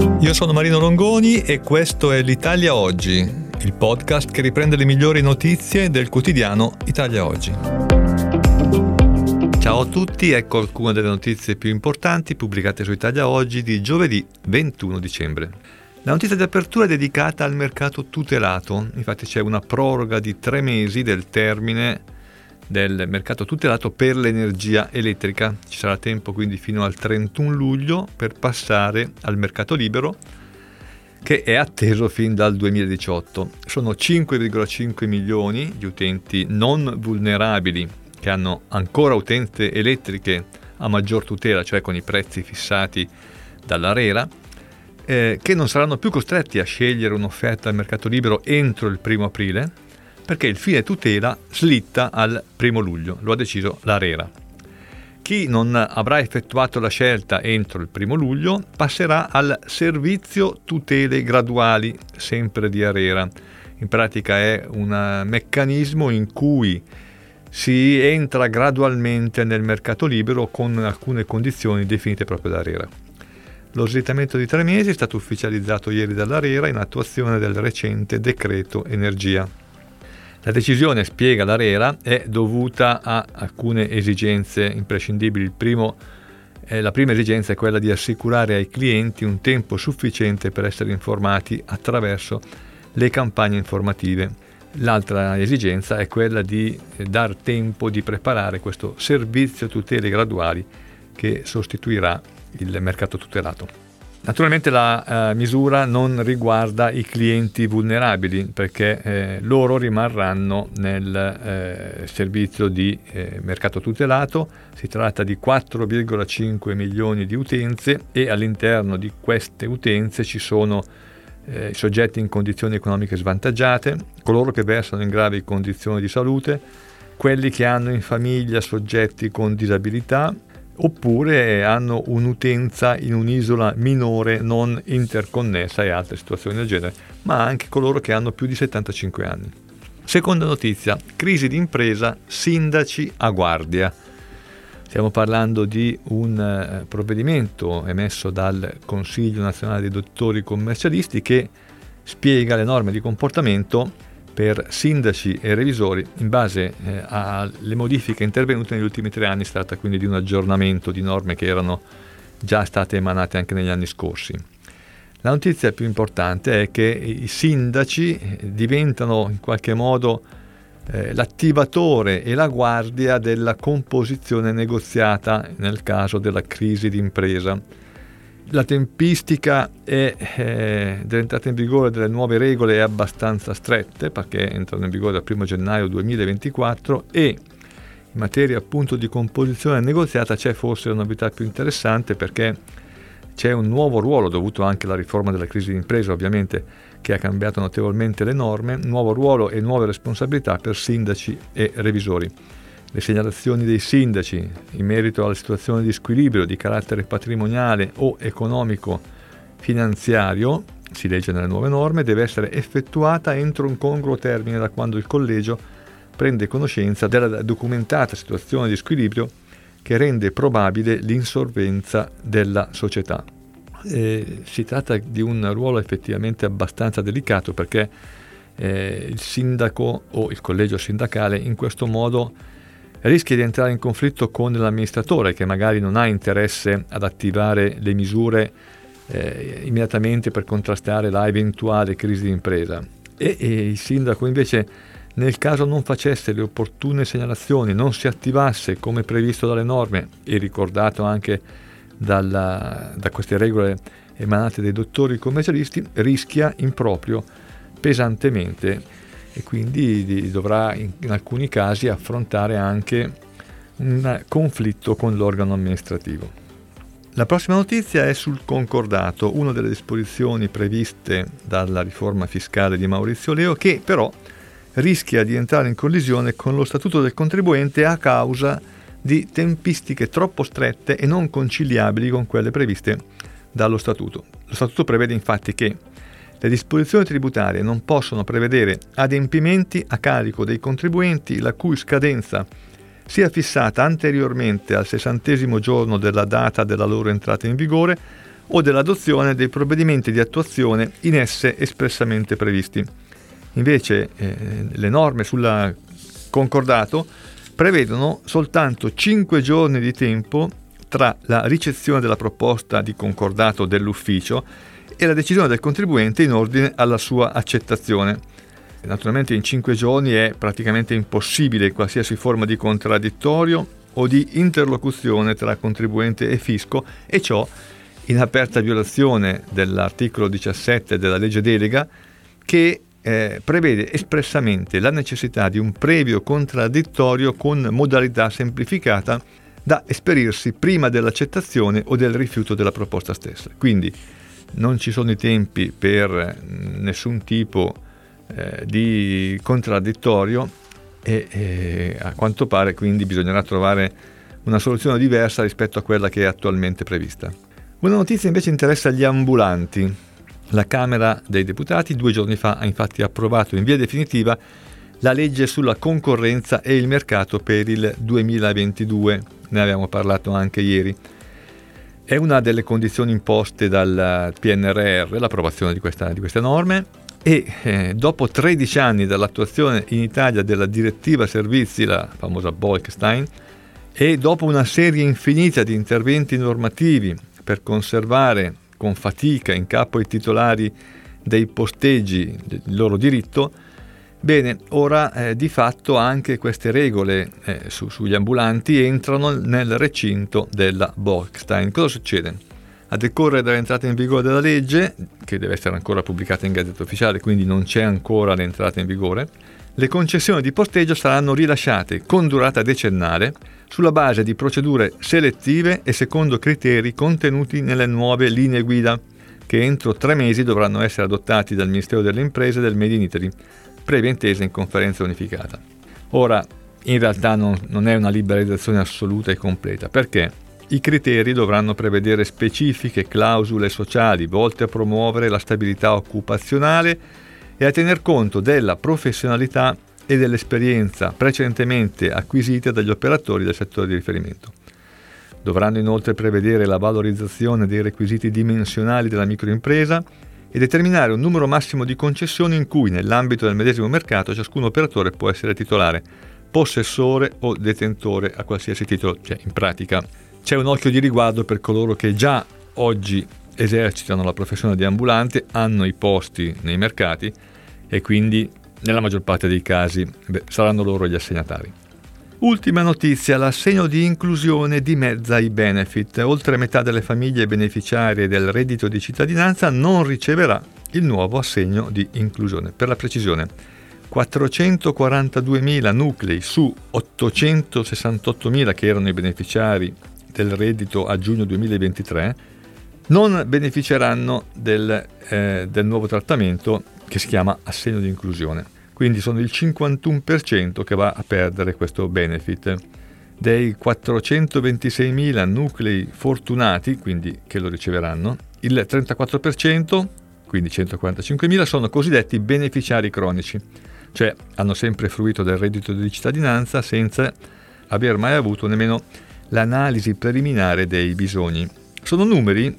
Io sono Marino Longoni e questo è l'Italia Oggi, il podcast che riprende le migliori notizie del quotidiano Italia Oggi. Ciao a tutti, ecco alcune delle notizie più importanti pubblicate su Italia Oggi di giovedì 21 dicembre. La notizia di apertura è dedicata al mercato tutelato, infatti c'è una proroga di tre mesi del termine del mercato tutelato per l'energia elettrica. Ci sarà tempo quindi fino al 31 luglio per passare al mercato libero che è atteso fin dal 2018. Sono 5,5 milioni di utenti non vulnerabili che hanno ancora utenze elettriche a maggior tutela, cioè con i prezzi fissati dall'ARERA, eh, che non saranno più costretti a scegliere un'offerta al mercato libero entro il primo aprile, perché il fine tutela slitta al primo luglio, lo ha deciso l'ARERA. Chi non avrà effettuato la scelta entro il primo luglio passerà al servizio tutele graduali, sempre di Arera. In pratica è un meccanismo in cui si entra gradualmente nel mercato libero con alcune condizioni definite proprio da Arera. Lo slittamento di tre mesi è stato ufficializzato ieri dall'Arera in attuazione del recente decreto energia. La decisione, spiega l'Arera, è dovuta a alcune esigenze imprescindibili. Primo, eh, la prima esigenza è quella di assicurare ai clienti un tempo sufficiente per essere informati attraverso le campagne informative. L'altra esigenza è quella di dar tempo di preparare questo servizio tutele graduali che sostituirà il mercato tutelato. Naturalmente la eh, misura non riguarda i clienti vulnerabili perché eh, loro rimarranno nel eh, servizio di eh, mercato tutelato, si tratta di 4,5 milioni di utenze e all'interno di queste utenze ci sono eh, soggetti in condizioni economiche svantaggiate, coloro che versano in gravi condizioni di salute, quelli che hanno in famiglia soggetti con disabilità oppure hanno un'utenza in un'isola minore non interconnessa e altre situazioni del genere, ma anche coloro che hanno più di 75 anni. Seconda notizia, crisi di impresa, sindaci a guardia. Stiamo parlando di un eh, provvedimento emesso dal Consiglio nazionale dei dottori commercialisti che spiega le norme di comportamento per sindaci e revisori in base eh, alle modifiche intervenute negli ultimi tre anni. Si tratta quindi di un aggiornamento di norme che erano già state emanate anche negli anni scorsi. La notizia più importante è che i sindaci eh, diventano in qualche modo eh, l'attivatore e la guardia della composizione negoziata nel caso della crisi d'impresa la tempistica è, eh, dell'entrata in vigore delle nuove regole è abbastanza strette perché entrano in vigore dal 1 gennaio 2024 e in materia appunto di composizione negoziata c'è forse la novità più interessante perché c'è un nuovo ruolo dovuto anche alla riforma della crisi d'impresa ovviamente che ha cambiato notevolmente le norme, nuovo ruolo e nuove responsabilità per sindaci e revisori le segnalazioni dei sindaci in merito alla situazione di squilibrio di carattere patrimoniale o economico finanziario, si legge nelle nuove norme, deve essere effettuata entro un congruo termine da quando il collegio prende conoscenza della documentata situazione di squilibrio che rende probabile l'insolvenza della società. Eh, si tratta di un ruolo effettivamente abbastanza delicato perché eh, il sindaco o il collegio sindacale in questo modo rischia di entrare in conflitto con l'amministratore che magari non ha interesse ad attivare le misure eh, immediatamente per contrastare la eventuale crisi di impresa. E, e il sindaco invece nel caso non facesse le opportune segnalazioni, non si attivasse come previsto dalle norme e ricordato anche dalla, da queste regole emanate dai dottori commercialisti, rischia in proprio pesantemente e quindi dovrà in, alcuni casi affrontare anche un conflitto con l'organo amministrativo. La prossima notizia è sul concordato, una delle disposizioni previste dalla riforma fiscale di Maurizio Leo che però rischia di entrare in collisione con lo statuto del contribuente a causa di tempistiche troppo strette e non conciliabili con quelle previste dallo statuto. Lo statuto prevede infatti che le disposizioni tributarie non possono prevedere adempimenti a carico dei contribuenti la cui scadenza sia fissata anteriormente al sessantesimo giorno della data della loro entrata in vigore o dell'adozione dei provvedimenti di attuazione in esse espressamente previsti. Invece eh, le norme sul concordato prevedono soltanto 5 giorni di tempo tra la ricezione della proposta di concordato dell'ufficio e la decisione del contribuente in ordine alla sua accettazione. Naturalmente in 5 giorni è praticamente impossibile qualsiasi forma di contraddittorio o di interlocuzione tra contribuente e fisco e ciò in aperta violazione dell'articolo 17 della legge delega che eh, prevede espressamente la necessità di un previo contraddittorio con modalità semplificata da esperirsi prima dell'accettazione o del rifiuto della proposta stessa. Quindi non ci sono i tempi per nessun tipo eh, di contraddittorio e, e a quanto pare quindi bisognerà trovare una soluzione diversa rispetto a quella che è attualmente prevista. Una notizia invece interessa gli ambulanti. La Camera dei Deputati due giorni fa ha infatti approvato in via definitiva la legge sulla concorrenza e il mercato per il 2022. Ne abbiamo parlato anche ieri. È una delle condizioni imposte dal PNRR l'approvazione di, questa, di queste norme. E eh, dopo 13 anni dall'attuazione in Italia della direttiva servizi, la famosa Bolkestein, e dopo una serie infinita di interventi normativi per conservare con fatica in capo ai titolari dei posteggi il loro diritto, bene, ora eh, di fatto anche queste regole eh, su, sugli ambulanti entrano nel recinto della Bolkestein. Cosa succede? A decorrere dall'entrata in vigore della legge, che deve essere ancora pubblicata in Gazzetta Ufficiale, quindi non c'è ancora l'entrata in vigore, le concessioni di posteggio saranno rilasciate con durata decennale sulla base di procedure selettive e secondo criteri contenuti nelle nuove linee guida, che entro tre mesi dovranno essere adottati dal Ministero delle Imprese e del Made in Italy, previa intesa in conferenza unificata. Ora, in realtà non, non è una liberalizzazione assoluta e completa, perché i criteri dovranno prevedere specifiche clausole sociali volte a promuovere la stabilità occupazionale e a tener conto della professionalità e dell'esperienza precedentemente acquisite dagli operatori del settore di riferimento. Dovranno inoltre prevedere la valorizzazione dei requisiti dimensionali della microimpresa e determinare un numero massimo di concessioni in cui, nell'ambito del medesimo mercato, ciascun operatore può essere titolare, possessore o detentore a qualsiasi titolo, cioè in pratica c'è un occhio di riguardo per coloro che già oggi esercitano la professione di ambulante, hanno i posti nei mercati e quindi nella maggior parte dei casi beh, saranno loro gli assegnatari. Ultima notizia, l'assegno di inclusione dimezza i benefit. Oltre metà delle famiglie beneficiarie del reddito di cittadinanza non riceverà il nuovo assegno di inclusione. Per la precisione, 442.000 nuclei su 868.000 che erano i beneficiari del reddito a giugno 2023 non beneficeranno del, eh, del nuovo trattamento che si chiama assegno di inclusione. Quindi sono il 51% che va a perdere questo benefit. Dei 426.000 nuclei fortunati, quindi che lo riceveranno, il 34%, quindi 145.000, sono cosiddetti beneficiari cronici, cioè hanno sempre fruito del reddito di cittadinanza senza aver mai avuto nemmeno l'analisi preliminare dei bisogni. Sono numeri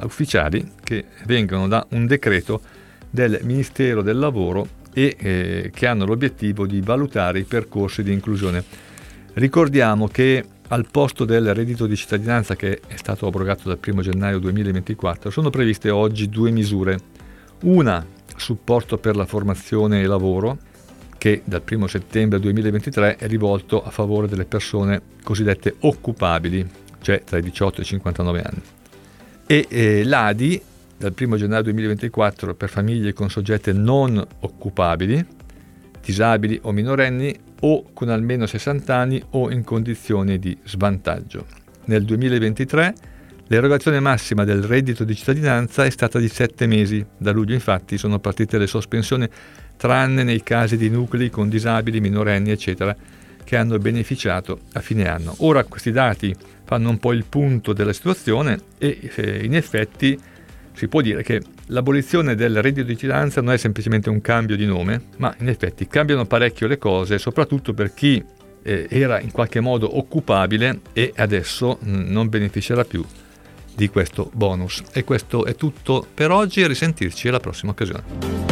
ufficiali che vengono da un decreto del Ministero del Lavoro e eh, che hanno l'obiettivo di valutare i percorsi di inclusione. Ricordiamo che al posto del reddito di cittadinanza che è stato abrogato dal 1 gennaio 2024 sono previste oggi due misure. Una, supporto per la formazione e lavoro, che dal 1 settembre 2023 è rivolto a favore delle persone cosiddette occupabili, cioè tra i 18 e i 59 anni. E eh, l'ADI dal 1 gennaio 2024 per famiglie con soggetti non occupabili, disabili o minorenni o con almeno 60 anni o in condizioni di svantaggio. Nel 2023 l'erogazione massima del reddito di cittadinanza è stata di 7 mesi. Da luglio infatti sono partite le sospensioni tranne nei casi di nuclei con disabili, minorenni, eccetera, che hanno beneficiato a fine anno. Ora questi dati fanno un po' il punto della situazione e eh, in effetti si può dire che l'abolizione del reddito di cittadinanza non è semplicemente un cambio di nome, ma in effetti cambiano parecchio le cose, soprattutto per chi eh, era in qualche modo occupabile e adesso mh, non beneficerà più di questo bonus. E questo è tutto per oggi, risentirci alla prossima occasione.